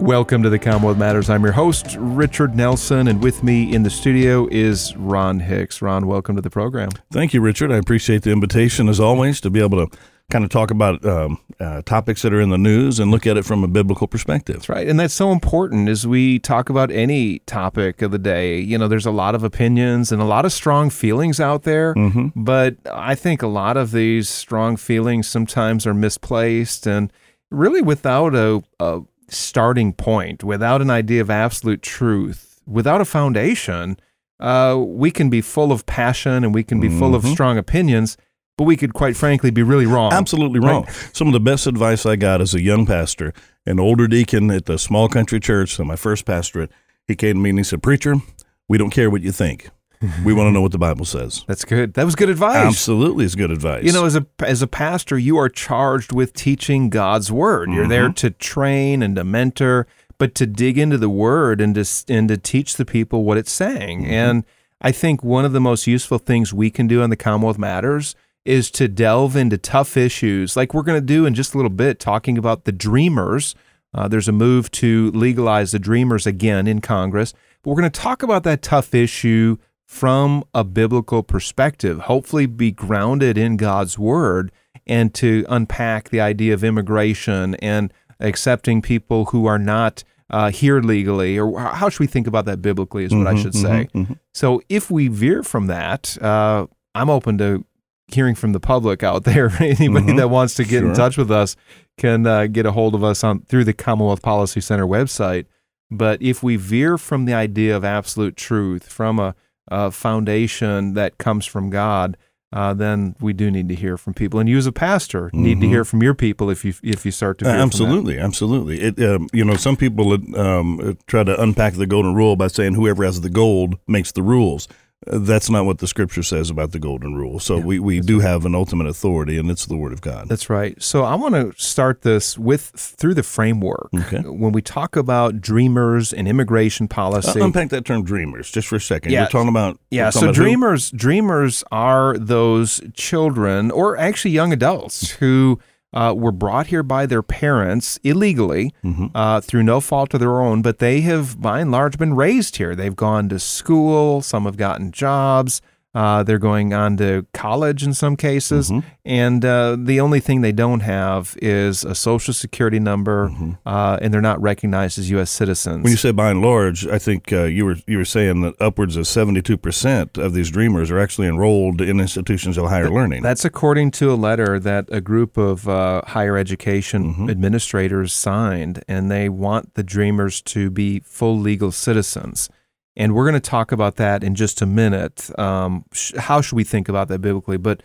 Welcome to the Commonwealth Matters. I'm your host, Richard Nelson, and with me in the studio is Ron Hicks. Ron, welcome to the program. Thank you, Richard. I appreciate the invitation, as always, to be able to kind of talk about um, uh, topics that are in the news and look at it from a biblical perspective. That's right. And that's so important as we talk about any topic of the day. You know, there's a lot of opinions and a lot of strong feelings out there, Mm-hmm. but I think a lot of these strong feelings sometimes are misplaced and really without a, a starting point, without an idea of absolute truth, without a foundation, uh, we can be full of passion and we can be full of Mhm. strong opinions, but we could quite frankly be really wrong. Absolutely wrong. Some of the best advice I got as a young pastor, an older deacon at the small country church, in my first pastorate, he came to me and he said, Preacher, we don't care what you think. We want to know what the Bible says. That's good. That was good advice. Absolutely is good advice. You know, as a as a pastor, you are charged with teaching God's word. You're there to train and to mentor, but to dig into the word and to and to teach the people what it's saying. And I think one of the most useful things we can do on the Commonwealth Matters is to delve into tough issues, like we're going to do in just a little bit, talking about the Dreamers. Uh, there's a move to legalize the Dreamers again in Congress, but we're going to talk about that tough issue from a biblical perspective, hopefully be grounded in God's word and to unpack the idea of immigration and accepting people who are not uh, here legally, or how should we think about that biblically, is what I Mhm, should say. mhm, mhm. So if we veer from that, uh, I'm open to hearing from the public out there. Anybody Mhm. that wants to get in touch with us can uh, get a hold of us on through the Commonwealth Policy Center website. But if we veer from the idea of absolute truth, from a, a foundation that comes from God, uh, then we do need to hear from people. And you, as a pastor, need to Mhm. hear from your people if you if you start to Uh, absolutely, absolutely. It, um, you know, some people um, uh, try to unpack the golden rule by saying whoever has the gold makes the rules. Uh, that's not what the scripture says about the golden rule. So we, we do have an ultimate authority, and it's the word of God. That's right. So I want to start this with through the framework. Okay. When we talk about dreamers and immigration Uh, policy, unpack that term "dreamers" just for a second. Yeah. We're talking about yeah. we're So talking about who? dreamers, dreamers are those children, or actually young adults, who uh, were brought here by their parents illegally Mhm. uh, through no fault of their own, but they have by and large been raised here. They've gone to school. Some have gotten jobs. Uh, they're going on to college in some cases, Mhm. and uh, the only thing they don't have is a social security number, uh, and they're not recognized as U.S. citizens. Mm-hmm. When you say by and large, I think uh, you were you were saying that upwards of seventy two percent of these dreamers are actually enrolled in institutions of higher learning. That's according to a letter that a group of uh, higher education Mhm. administrators signed, and they want the Dreamers to be full legal citizens. And we're going to talk about that in just a minute. Um, sh- how should we think about that biblically? But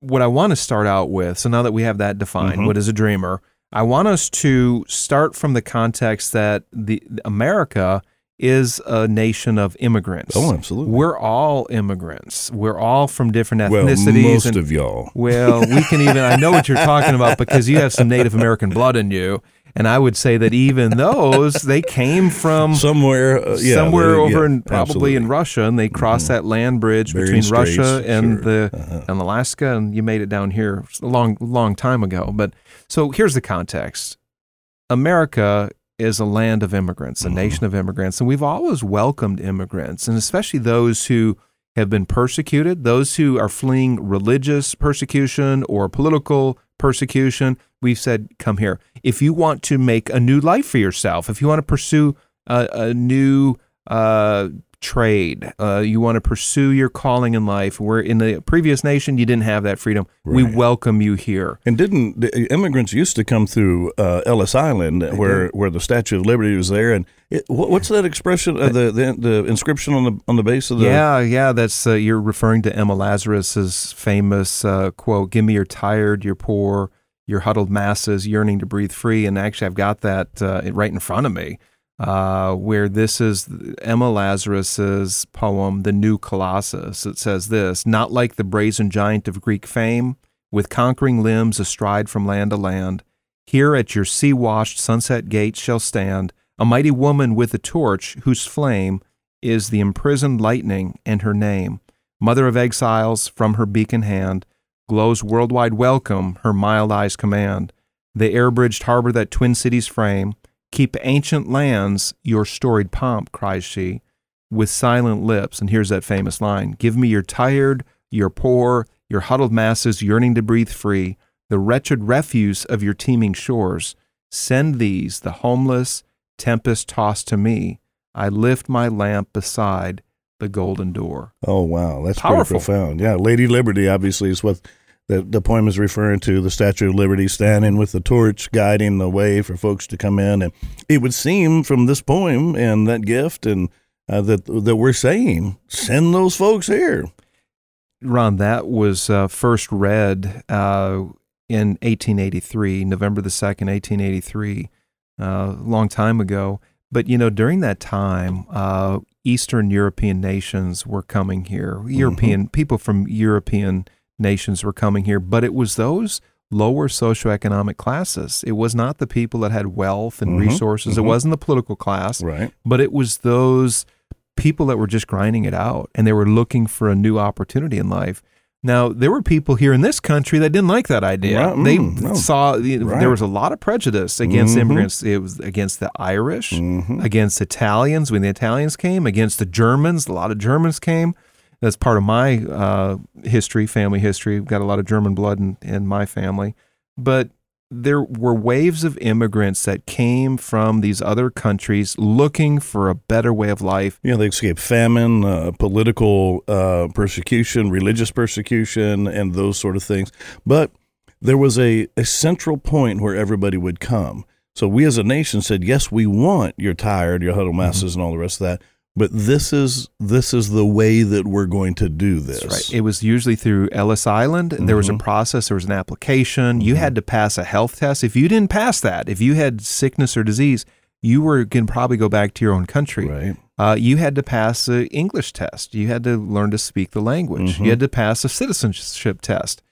what I want to start out with, so now that we have that defined, Mhm. what is a dreamer? I want us to start from the context that the America is a nation of immigrants. oh, absolutely. We're all immigrants. We're all from different ethnicities. well, most and, of y'all. well, we can even, I know what you're talking about because you have some Native American blood in you. And I would say that even those, they came from Somewhere, uh, yeah, somewhere they- over yeah, in probably absolutely. in Russia, and they crossed that land bridge Bering between Russia and sure. the Uh-huh. and Alaska, and you made it down here a long, long time ago. But so here's the context: America is a land of immigrants, a Mhm. nation of immigrants, and we've always welcomed immigrants, and especially those who have been persecuted, those who are fleeing religious persecution or political persecution. We've said, "Come here." If you want to make a new life for yourself, if you want to pursue a, a new uh, trade, uh, you want to pursue your calling in life, where in the previous nation you didn't have that freedom, we welcome you here. And didn't the immigrants used to come through uh, Ellis Island, where, where the Statue of Liberty was there? And it, what, what's that expression? Uh, the, the the inscription on the on the base of the yeah, yeah, that's uh, you're referring to Emma Lazarus's famous uh, quote: "Give me your tired, your poor, your huddled masses yearning to breathe free. And actually, I've got that uh, right in front of me, uh, where this is Emma Lazarus's poem, "The New Colossus." It says this: "Not like the brazen giant of Greek fame, with conquering limbs astride from land to land. Here at your sea-washed sunset gates shall stand a mighty woman with a torch, whose flame is the imprisoned lightning, and her name, Mother of exiles, from her beacon hand." glows worldwide welcome, her mild eyes command. The air bridged harbor that twin cities frame, keep ancient lands your storied pomp, cries she, with silent lips. And here's that famous line Give me your tired, your poor, your huddled masses yearning to breathe free, the wretched refuse of your teeming shores. Send these, the homeless, tempest tossed to me. I lift my lamp beside the golden door. Oh wow, that's Powerful. pretty profound. Yeah, Lady Liberty obviously is what the the poem is referring to. The Statue of Liberty standing with the torch, guiding the way for folks to come in. And it would seem from this poem and that gift and uh, that that we're saying, send those folks here. Ron, that was uh, first read uh, in 1883, November the 2nd, 1883, a uh, long time ago. But, you know, during that time, uh, Eastern European nations were coming here. European mm-hmm. people from European nations were coming here, but it was those lower socioeconomic classes. It was not the people that had wealth and mm-hmm. resources. Mm-hmm. It wasn't the political class, right? But it was those people that were just grinding it out and they were looking for a new opportunity in life. Now, there were people here in this country that didn't like that idea. Right. They mm, no. saw right. there was a lot of prejudice against mm-hmm. immigrants. It was against the Irish, mm-hmm. against Italians when the Italians came, against the Germans. A lot of Germans came. That's part of my uh, history, family history. We've got a lot of German blood in, in my family. But there were waves of immigrants that came from these other countries looking for a better way of life. Yeah, they escaped famine, uh, political uh, persecution, religious persecution, and those sort of things. But there was a, a central point where everybody would come. So we as a nation said, yes, we want your tired, your huddle masses, mm-hmm. and all the rest of that but this is this is the way that we're going to do this. That's right. It was usually through Ellis Island. Mm-hmm. There was a mm-hmm. process. There was an application. Mm-hmm. You had to pass a health test. If you didn't pass that, if you had sickness or disease, you were going to probably go back to your own country. Right. Uh, you had to pass an English test. You had to learn to speak the language. Mm-hmm. You had to pass a citizenship test.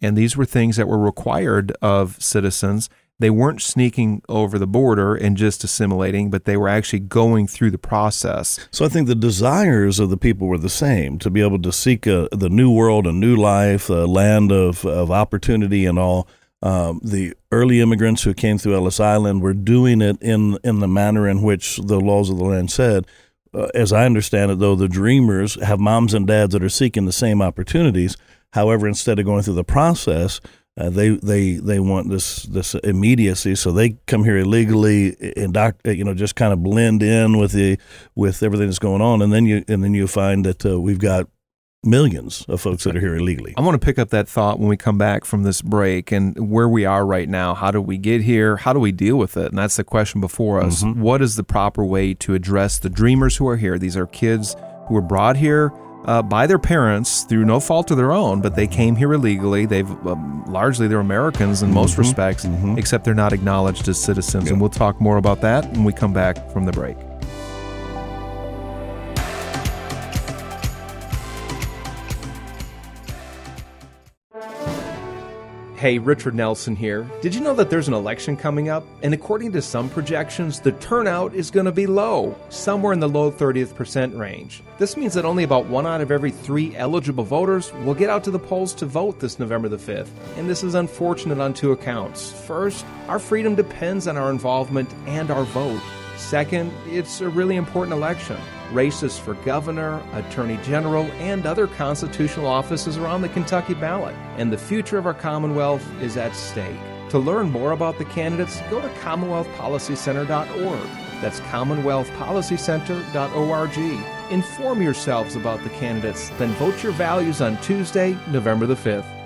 And these were things that were required of citizens they weren't sneaking over the border and just assimilating, but they were actually going through the process. So I think the desires of the people were the same to be able to seek a, the new world, a new life, a land of, of opportunity and all. Um, the early immigrants who came through Ellis Island were doing it in in the manner in which the laws of the land said. Uh, as I understand it, though, the dreamers have moms and dads that are seeking the same opportunities. However, instead of going through the process, uh, they they they want this this immediacy, so they come here illegally and doc, uh, you know just kind of blend in with the with everything that's going on, and then you and then you find that uh, we've got millions of folks that are here illegally. I want to pick up that thought when we come back from this break and where we are right now. How do we get here? How do we deal with it? And that's the question before us. Mm-hmm. What is the proper way to address the dreamers who are here? These are kids who were brought here uh, by their parents through no fault of their own, but they came here illegally. They've um, largely they're Americans in most mm-hmm. respects, mm-hmm. except they're not acknowledged as citizens. And we'll talk more about that when we come back from the break. Hey, Richard Nelson here. Did you know that there's an election coming up? And according to some projections, the turnout is going to be low, somewhere in the low 30th percent range. This means that only about one out of every three eligible voters will get out to the polls to vote this November the 5th. And this is unfortunate on two accounts. First, our freedom depends on our involvement and our vote. Second, it's a really important election. Races for governor, attorney general, and other constitutional offices are on the Kentucky ballot, and the future of our Commonwealth is at stake. To learn more about the candidates, go to CommonwealthPolicyCenter.org. That's CommonwealthPolicyCenter.org. Inform yourselves about the candidates, then vote your values on Tuesday, November the 5th.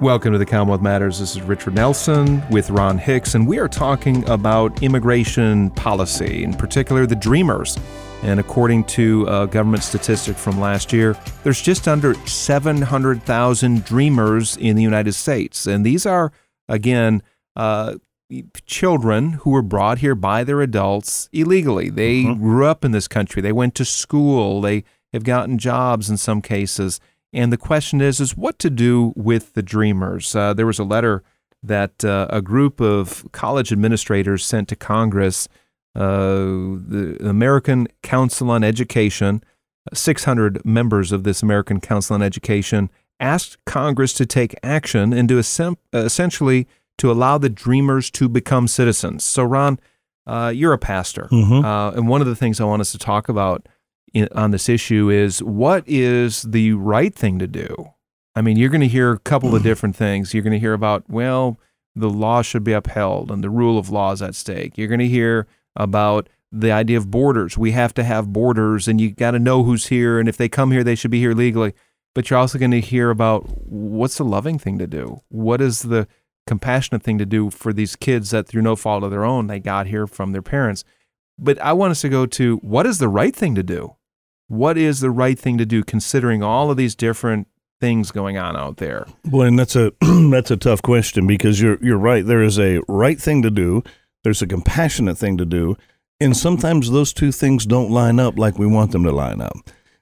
Welcome to the Commonwealth Matters. This is Richard Nelson with Ron Hicks, and we are talking about immigration policy, in particular the Dreamers. And according to a government statistic from last year, there's just under 700,000 dreamers in the United States. And these are, again, uh, children who were brought here by their adults illegally. They mm-hmm. grew up in this country. They went to school. They have gotten jobs in some cases. And the question is, is what to do with the dreamers? Uh, there was a letter that uh, a group of college administrators sent to Congress, uh, the American Council on Education. 600 members of this American Council on Education asked Congress to take action and to essentially to allow the dreamers to become citizens. So, Ron, uh, you're a pastor, mm-hmm. uh, and one of the things I want us to talk about in, on this issue is what is the right thing to do. I mean, you're going to hear a couple of mm. different things. You're going to hear about well, the law should be upheld and the rule of law is at stake. You're going to hear about the idea of borders. We have to have borders, and you got to know who's here, and if they come here, they should be here legally. But you're also going to hear about what's the loving thing to do. What is the compassionate thing to do for these kids that through no fault of their own they got here from their parents. But I want us to go to what is the right thing to do? What is the right thing to do considering all of these different things going on out there? Boy, and that's a that's a tough question because you're you're right. There is a right thing to do. There's a compassionate thing to do, and sometimes those two things don't line up like we want them to line up.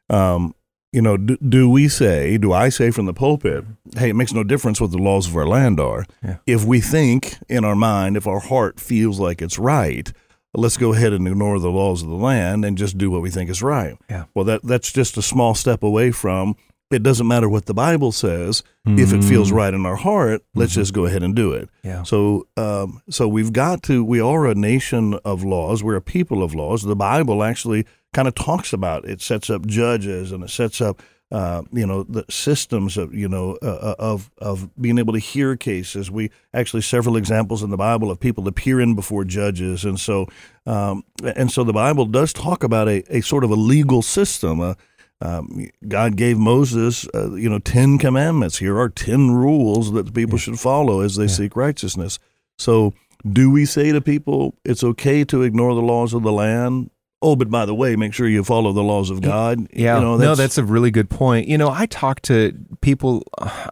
Um, you know, do, do, we say, do I say from the pulpit, hey, it makes no difference what the laws of our land are. Yeah. If we think in our mind, if our heart feels like it's right, let's go ahead and ignore the laws of the land and just do what we think is right. Yeah. Well, that that's just a small step away from it doesn't matter what the Bible says. Mm-hmm. If it feels mm. right in our heart, let's mm-hmm. just go ahead and do it. Yeah. So, um, so we've got to. We are a nation of laws. We're a people of laws. The Bible actually kind of talks about it. sets up judges and it sets up. Uh, you know the systems of you know uh, uh, of of being able to hear cases. We actually several examples in the Bible of people appearing before judges, and so um, and so the Bible does talk about a, a sort of a legal system. Uh, um, God gave Moses, uh, you know, 10 commandments. Here are 10 rules that people yeah. should follow as they yeah. seek righteousness. So, do we say to people, it's okay to ignore the laws of the land? Oh, but by the way, make sure you follow the laws of God. Yeah, you know, that's, no, that's a really good point. You know, I talk to people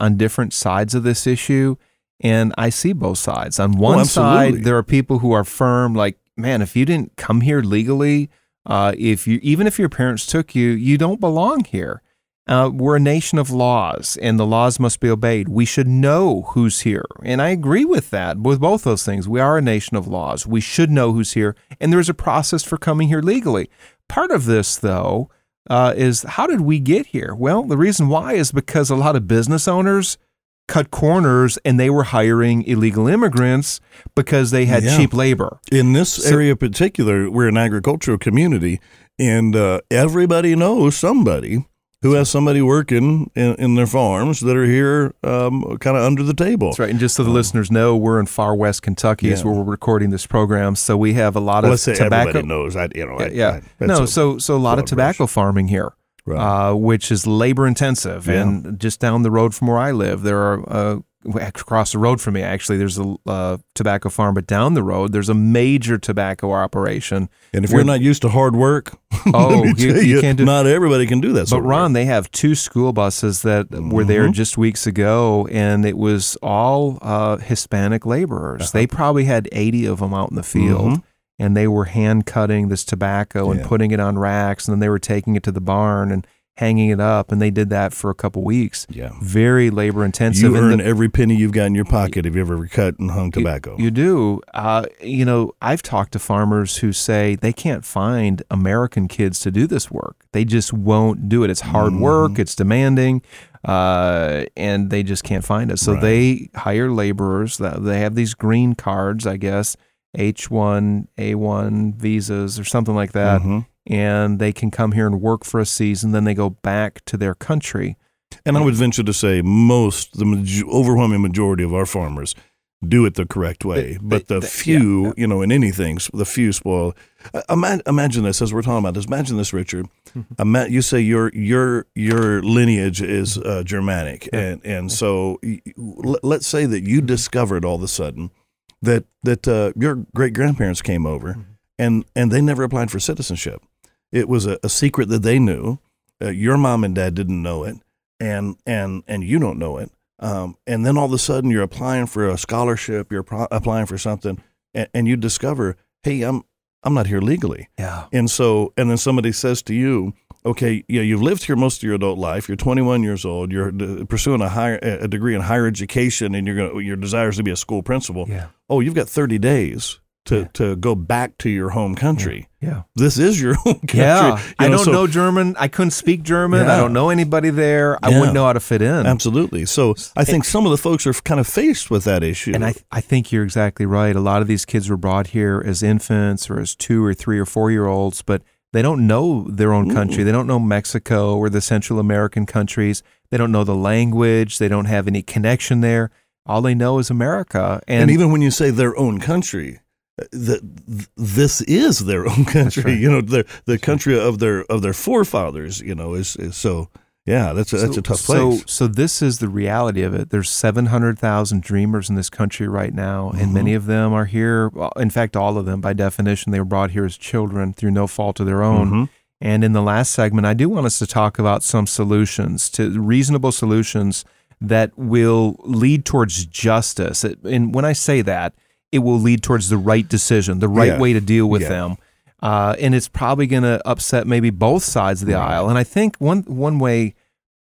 on different sides of this issue, and I see both sides. On one oh, side, there are people who are firm, like, man, if you didn't come here legally, uh, if you even if your parents took you, you don't belong here. Uh, we're a nation of laws, and the laws must be obeyed. We should know who's here, and I agree with that. With both those things, we are a nation of laws. We should know who's here, and there's a process for coming here legally. Part of this, though, uh, is how did we get here? Well, the reason why is because a lot of business owners cut corners and they were hiring illegal immigrants because they had yeah. cheap labor. In this so, area in particular, we're an agricultural community and uh, everybody knows somebody who has somebody working in, in their farms that are here um, kind of under the table. That's right. And just so the um, listeners know, we're in far west Kentucky yeah. is where we're recording this program. So we have a lot well, of let's tobacco. Everybody knows. I, you know, I, yeah. I, no, so, so a lot of tobacco farming here right. uh, which is labor intensive. Yeah. And just down the road from where I live, there are uh, across the road from me actually there's a uh, tobacco farm but down the road there's a major tobacco operation and if you're not used to hard work oh you, you, can't do not everybody can do that but ron they have two school buses that mm-hmm. were there mm-hmm. just weeks ago and it was all uh, hispanic laborers uh-huh. they probably had 80 of them out in the field mm-hmm and they were hand cutting this tobacco and putting it on racks and then they were taking it to the barn and hanging it up and they did that for a couple weeks. Yeah. Very labor intensive you earn the, every penny you've got in your pocket if you ever cut and hung tobacco. you, you do. Uh, you know i've talked to farmers who say they can't find american kids to do this work. They just won't do it. It's hard mm-hmm. work. It's demanding uh, and they just can't find it. So right. they hire laborers. They have these green cards i guess H1, A1 visas or something like that. Mm-hmm. And they can come here and work for a season, then they go back to their country. And I would venture to say most, the overwhelming majority of our farmers do it the correct way. They, but the they, few, yeah, you know, in anything, the few spoil. Imagine, imagine this as we're talking about this. Imagine this, Richard. Mm-hmm. You say your your your lineage is uh, Germanic, yeah. and and so let's say that you discovered all of a sudden that that uh, your great grandparents came over, mm-hmm. and and they never applied for citizenship. It was a, a secret that they knew. Uh, your mom and dad didn't know it, and and and you don't know it. Um, and then all of a sudden, you're applying for a scholarship. You're pro- applying for something, and, and you discover, hey, I'm I'm not here legally. Yeah. And so, and then somebody says to you, okay, yeah, you've lived here most of your adult life. You're 21 years old. You're d- pursuing a higher a degree in higher education, and you're gonna your desire is to be a school principal. Yeah. Oh, you've got 30 days to Yeah. to go back to your home country. Yeah. This is your home country. Yeah. You I don't so- know German. I couldn't speak German. I don't know anybody there. I Yeah. wouldn't know how to fit in. Absolutely. So I think eh, some of the folks are kind of faced with that issue. And I, I think you're exactly right. A lot of these kids were brought here as infants or as two or three or four year olds, but they don't know their own country. They don't know Mexico or the Central American countries. They don't know the language. They don't have any connection there. All they know is America. And, and even when you say their own country, that this is their own country. right. You know, their the country of their of their forefathers. You know, is, is so. Yeah, that's a, that's a tough so, place. So so this is the reality of it. There's 700,000 dreamers in this country right now, and Mm-hmm. many of them are here. In fact, all of them, by definition, they were brought here as children through no fault of their own. Mhm. And in the last segment, I do want us to talk about some solutions to reasonable solutions that will lead towards justice. And when I say that, it will lead towards the right decision, the right Yeah. way to deal with Yeah. them. Uh, and it's probably going to upset maybe both sides of the Right. aisle. And I think one one way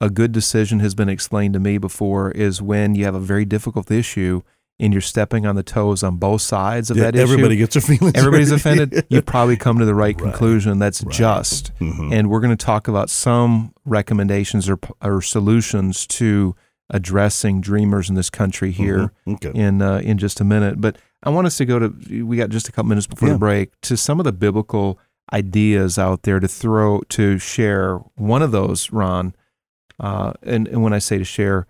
a good decision has been explained to me before is when you have a very difficult issue and you're stepping on the toes on both sides of Yeah, that issue. everybody gets a feeling. Everybody's offended. You've probably come to the right, Right. conclusion that's Right. just. Mhm. And we're going to talk about some recommendations or, or solutions to addressing dreamers in this country here Mhm. Okay. in uh, in just a minute. But I want us to go to we got just a couple minutes before Yeah. the break to some of the biblical ideas out there to throw to share. One of those, Ron, uh, and, and when I say to share,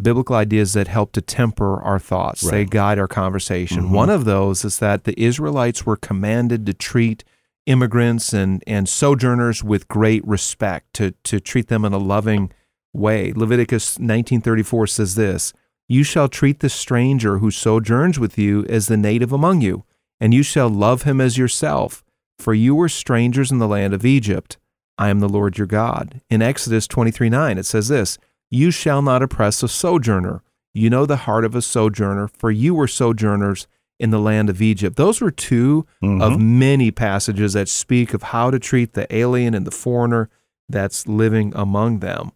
biblical ideas that help to temper our thoughts, they guide our conversation. Mhm. One of those is that the Israelites were commanded to treat immigrants and, and sojourners with great respect, to, to treat them in a loving way. Leviticus 1934 says this You shall treat the stranger who sojourns with you as the native among you, and you shall love him as yourself, for you were strangers in the land of Egypt. I am the Lord your God. In Exodus 23 9, it says this You shall not oppress a sojourner. You know the heart of a sojourner, for you were sojourners in the land of Egypt. Those were 2 of Mhm. many passages that speak of how to treat the alien and the foreigner that's living among them.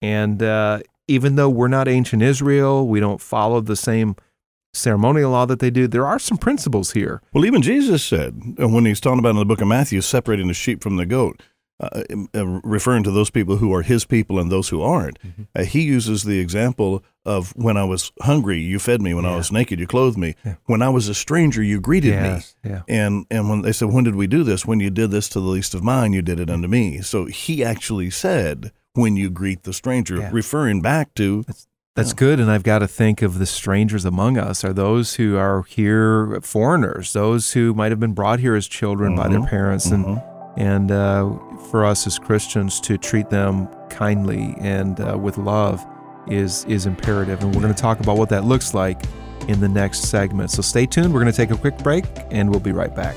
And uh, even though we're not ancient Israel, we don't follow the same ceremonial law that they do, there are some principles here. Well, even Jesus said uh, when he's talking about in the book of Matthew, separating the sheep from the goat, uh, uh, referring to those people who are his people and those who aren't. Mm-hmm. Uh, he uses the example of when I was hungry, you fed me. When I was naked, you clothed me. Yeah. When I was a stranger, you greeted Yes, me. yeah. And and when they said, when did we do this? When you did this to the least of mine, you did it unto me. So he actually said, when you greet the stranger, Yeah. referring back to That's good. And I've got to think of the strangers among us are those who are here foreigners, those who might have been brought here as children by their Mhm, parents. And, and uh, for us as Christians to treat them kindly and uh, with love is, is imperative. And we're going to talk about what that looks like in the next segment. So stay tuned. We're going to take a quick break and we'll be right back.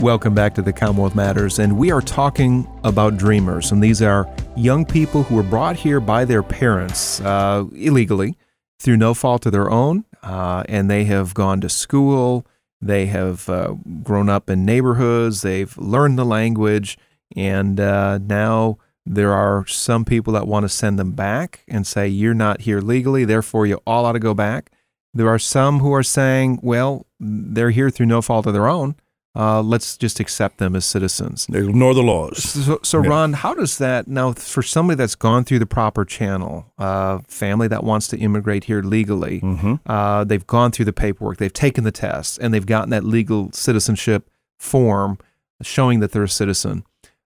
Welcome back to the Commonwealth Matters, and we are talking about dreamers. And these are young people who were brought here by their parents uh, illegally through no fault of their own, uh, and they have gone to school, they have uh, grown up in neighborhoods, they've learned the language, and uh, now there are some people that want to send them back and say, You're not here legally, therefore you all ought to go back. There are some who are saying, Well, they're here through no fault of their own uh, let's just accept them as citizens. They ignore the laws. So, so Yeah. Ron, how does that now for somebody that's gone through the proper channel, uh, family that wants to immigrate here legally, Mm-hmm. uh, they've gone through the paperwork, they've taken the tests, and they've gotten that legal citizenship form showing that they're a citizen.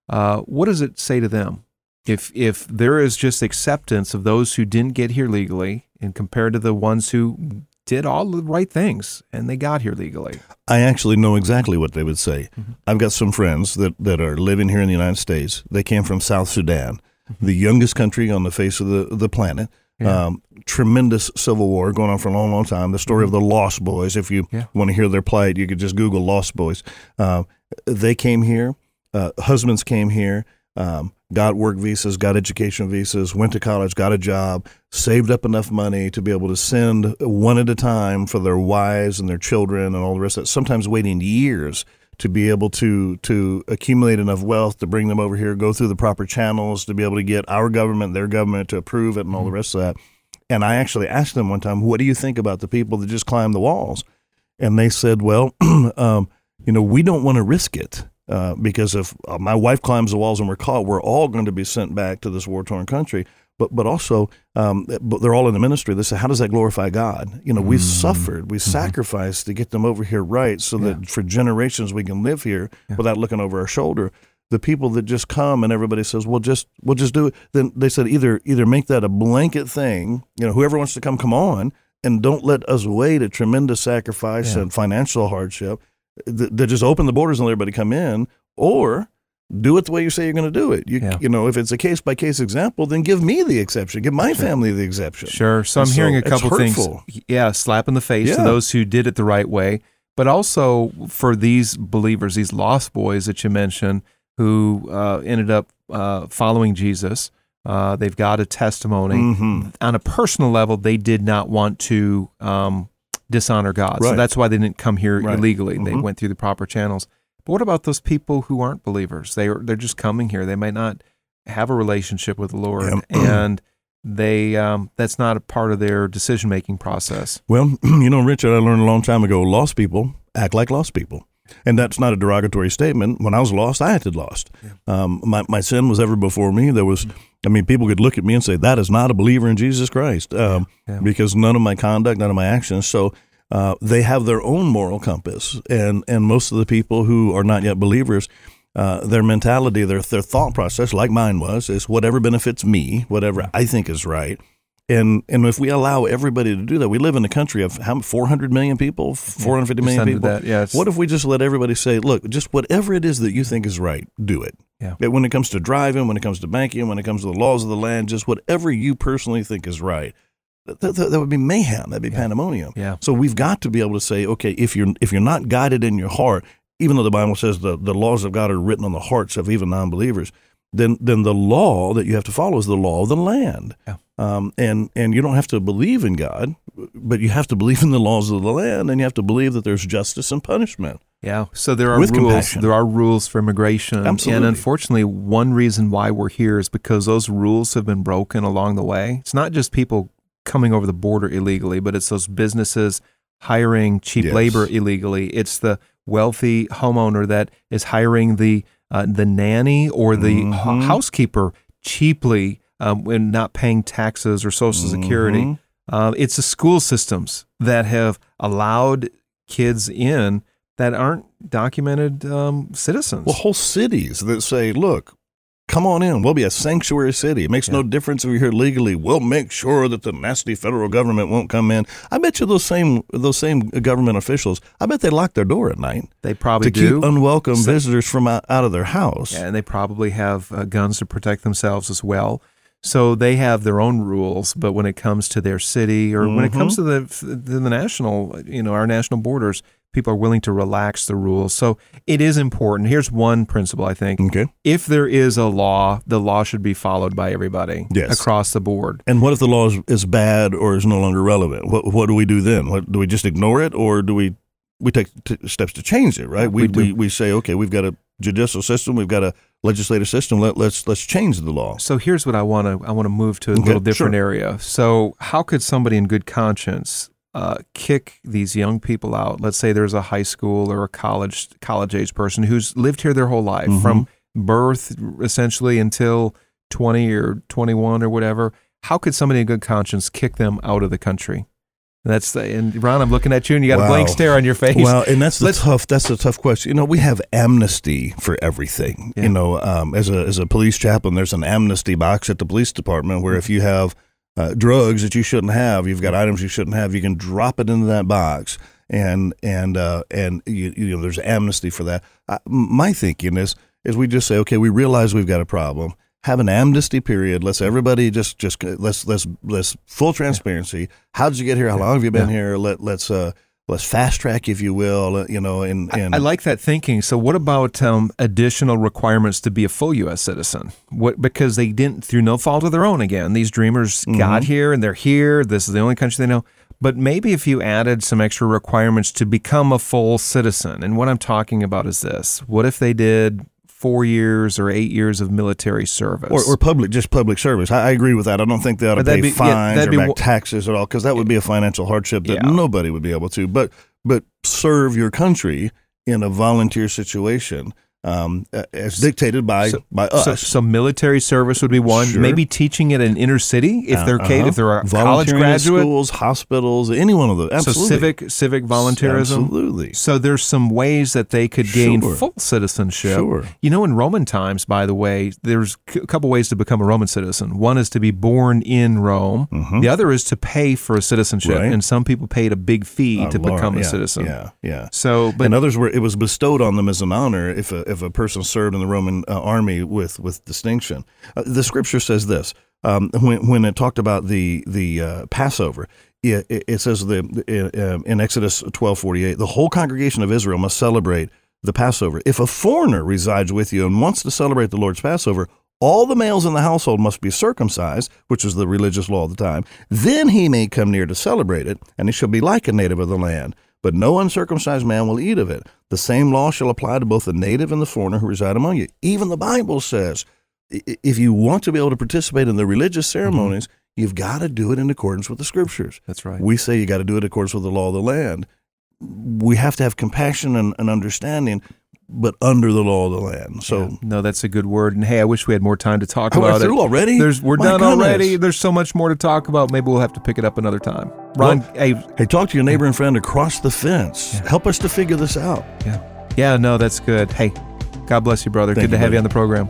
Uh, what does it say to them? If if there is just acceptance of those who didn't get here legally, and compared to the ones who did all the right things and they got here legally, I actually know exactly what they would say. I've got some friends that, that are living here in the United States. They came from South Sudan, the youngest country on the face of the, the planet. Yeah. Um, tremendous civil war going on for a long, long time. The story of the Lost Boys. If you Yeah. want to hear their plight, you could just Google Lost Boys. Uh, they came here. Uh, husbands came here. Um, got work visas, got education visas, went to college, got a job, saved up enough money to be able to send one at a time for their wives and their children and all the rest of that. Sometimes waiting years to be able to to accumulate enough wealth to bring them over here, go through the proper channels to be able to get our government, their government to approve it, and all the rest of that. And I actually asked them one time, "What do you think about the people that just climb the walls?" And they said, "Well, um, you know, we don't want to risk it." Uh, because if uh, my wife climbs the walls and we're caught, we're all going to be sent back to this war torn country. But but also, um, but they're all in the ministry. They say, how does that glorify God? You know, we suffered, we sacrificed to get them over here right, so that for generations we can live here without looking over our shoulder. The people that just come and everybody says, "Well, just we'll just do it." Then they said either either make that a blanket thing. You know, whoever wants to come, come on, and don't let us wait a tremendous sacrifice Yeah. and financial hardship th- that just open the borders and let everybody come in, or do it the way you say you're going to do it. You, Yeah. you know, if it's a case by case example, then give me the exception, give my family the exception. Sure. So I'm so hearing a couple things. Yeah, slap in the face to those who did it the right way, but also for these believers, these lost boys that you mentioned, who uh, ended up uh, following Jesus. Uh, they've got a testimony. Mhm. On a personal level, they did not want to um, dishonor God, so that's why they didn't come here Right. illegally. They Mhm. went through the proper channels. But what about those people who aren't believers? They are they're just coming here. They might not have a relationship with the Lord, and they um, that's not a part of their decision making process. Well, you know, Richard, I learned a long time ago lost people act like lost people. And that's not a derogatory statement. When I was lost, I acted lost. Um, my, my sin was ever before me. There was, I mean, people could look at me and say, that is not a believer in Jesus Christ um, Yeah. because none of my conduct, none of my actions. So uh, they have their own moral compass. And, and most of the people who are not yet believers, uh, their mentality, their, their thought process, like mine was, is whatever benefits me, whatever I think is right. And and if we allow everybody to do that, we live in a country of how 400 million people, 450 Just million people. that, yeah, what if we just let everybody say, look, just whatever it is that you think is right, do it. Yeah. When it comes to driving, when it comes to banking, when it comes to the laws of the land, just whatever you personally think is right. That, that, that would be mayhem. That'd be pandemonium. Yeah. So we've got to be able to say, okay, if you're if you're not guided in your heart, even though the Bible says the, the laws of God are written on the hearts of even non-believers, then then the law that you have to follow is the law of the land. Yeah. Um, and and you don't have to believe in God, but you have to believe in the laws of the land, and you have to believe that there's justice and punishment. Yeah. So there are With rules. compassion. There are rules for immigration. Absolutely. And unfortunately, one reason why we're here is because those rules have been broken along the way. It's not just people coming over the border illegally, but it's those businesses hiring cheap Yes. labor illegally. It's the wealthy homeowner that is hiring the uh, the nanny or the h- Mhm. housekeeper cheaply um, when not paying taxes or Social Security. Mhm. Uh, it's the school systems that have allowed kids in that aren't documented um, citizens. Well, whole cities that say, look, come on in. We'll be a sanctuary city. It makes no difference if you're here legally. We'll make sure that the nasty federal government won't come in. I bet you those same those same government officials, I bet they lock their door at night they probably to do. keep unwelcome So- visitors from out, out of their house. Yeah, and they probably have uh, guns to protect themselves as well. So they have their own rules, but when it comes to their city or when it mm-hmm. comes to the the national, you know, our national borders, people are willing to relax the rules. So it is important. Here's one principle I think. Okay. If there is a law, the law should be followed by everybody Yes. across the board. And what if the law is, is bad or is no longer relevant? What what do we do then? What, do we just ignore it or do we we take t- steps to change it? Right? We We we, we say okay, we've got a judicial system, we've got a legislative system. Let, let's let's change the law. So here's what I want to I want to move to a Okay, little different sure. area. So how could somebody in good conscience uh, kick these young people out. Let's say there's a high school or a college college age person who's lived here their whole life Mm-hmm. from birth essentially until 20 or 21 or whatever. How could somebody in good conscience kick them out of the country? That's the, and Ron, I'm looking at you, and you got a blank stare on your face. Well, and that's the Let's- tough. That's the tough question. You know, we have amnesty for everything. Yeah. You know, um, as a as a police chaplain, there's an amnesty box at the police department where if you have uh, drugs that you shouldn't have, you've got items you shouldn't have, you can drop it into that box, and and uh, and you, you know, there's amnesty for that. Uh, my thinking is is we just say, okay, we realize we've got a problem. Have an amnesty period. Let's everybody just just let's let's let's full transparency. How did you get here? How long have you been here? Let let's uh let's fast track, if you will. uh, You know, and and I like that thinking. So, what about um, additional requirements to be a full U.S. citizen? What because they didn't, through no fault of their own, again, these dreamers Mm-hmm. got here and they're here. This is the only country they know. But maybe if you added some extra requirements to become a full citizen, and what I'm talking about is this: what if they did four years or eight years of military service? or, or public, just public service. I, I agree with that. I don't think they ought to pay be- yeah, fines that'd or be back taxes at all because that would be a financial hardship that Yeah. nobody would be able to. But but serve your country in a volunteer situation um, as dictated by So- by us. So, so military service would be one. Sure. Maybe teaching at an inner city if they're Uh-huh. if they're college graduate. schools, hospitals, any one of those. Absolutely. So civic civic volunteerism. Absolutely. So there's some ways that they could gain Sure. full citizenship. Sure. You know, in Roman times, by the way, there's a couple ways to become a Roman citizen. One is to be born in Rome. The other is to pay for a citizenship, Mm-hmm. Right. and some people paid a big fee Oh, to Lord, become a yeah, citizen. Yeah, yeah. So, but and others were it was bestowed on them as an honor if a, if a person served in the Roman uh, army with with distinction. Uh, the scripture says this um, when when it talked about the the uh, Passover. It, it says the uh, in Exodus twelve forty eight the whole congregation of Israel must celebrate the Passover. If a foreigner resides with you and wants to celebrate the Lord's Passover, all the males in the household must be circumcised, which was the religious law of the time. Then he may come near to celebrate it, and he shall be like a native of the land. But no uncircumcised man will eat of it. The same law shall apply to both the native and the foreigner who reside among you. Even the Bible says if you want to be able to participate in the religious mm-hmm. ceremonies, you've got to do it in accordance with the scriptures. that's right. We say you got to do it in accordance with the law of the land. We have to have compassion and, and understanding, but under the law of the land. So Yeah. no, that's a good word. And hey, I wish we had more time to talk Oh, about it. already? There's we're My done goodness. already. There's so much more to talk about. Maybe we'll have to pick it up another time. Ron, Well- hey, Hey, talk to your neighbor and friend across the fence. Help us to figure this out. yeah, yeah, no, that's good. Hey, God bless you, brother. Thank good to have buddy. you on the program.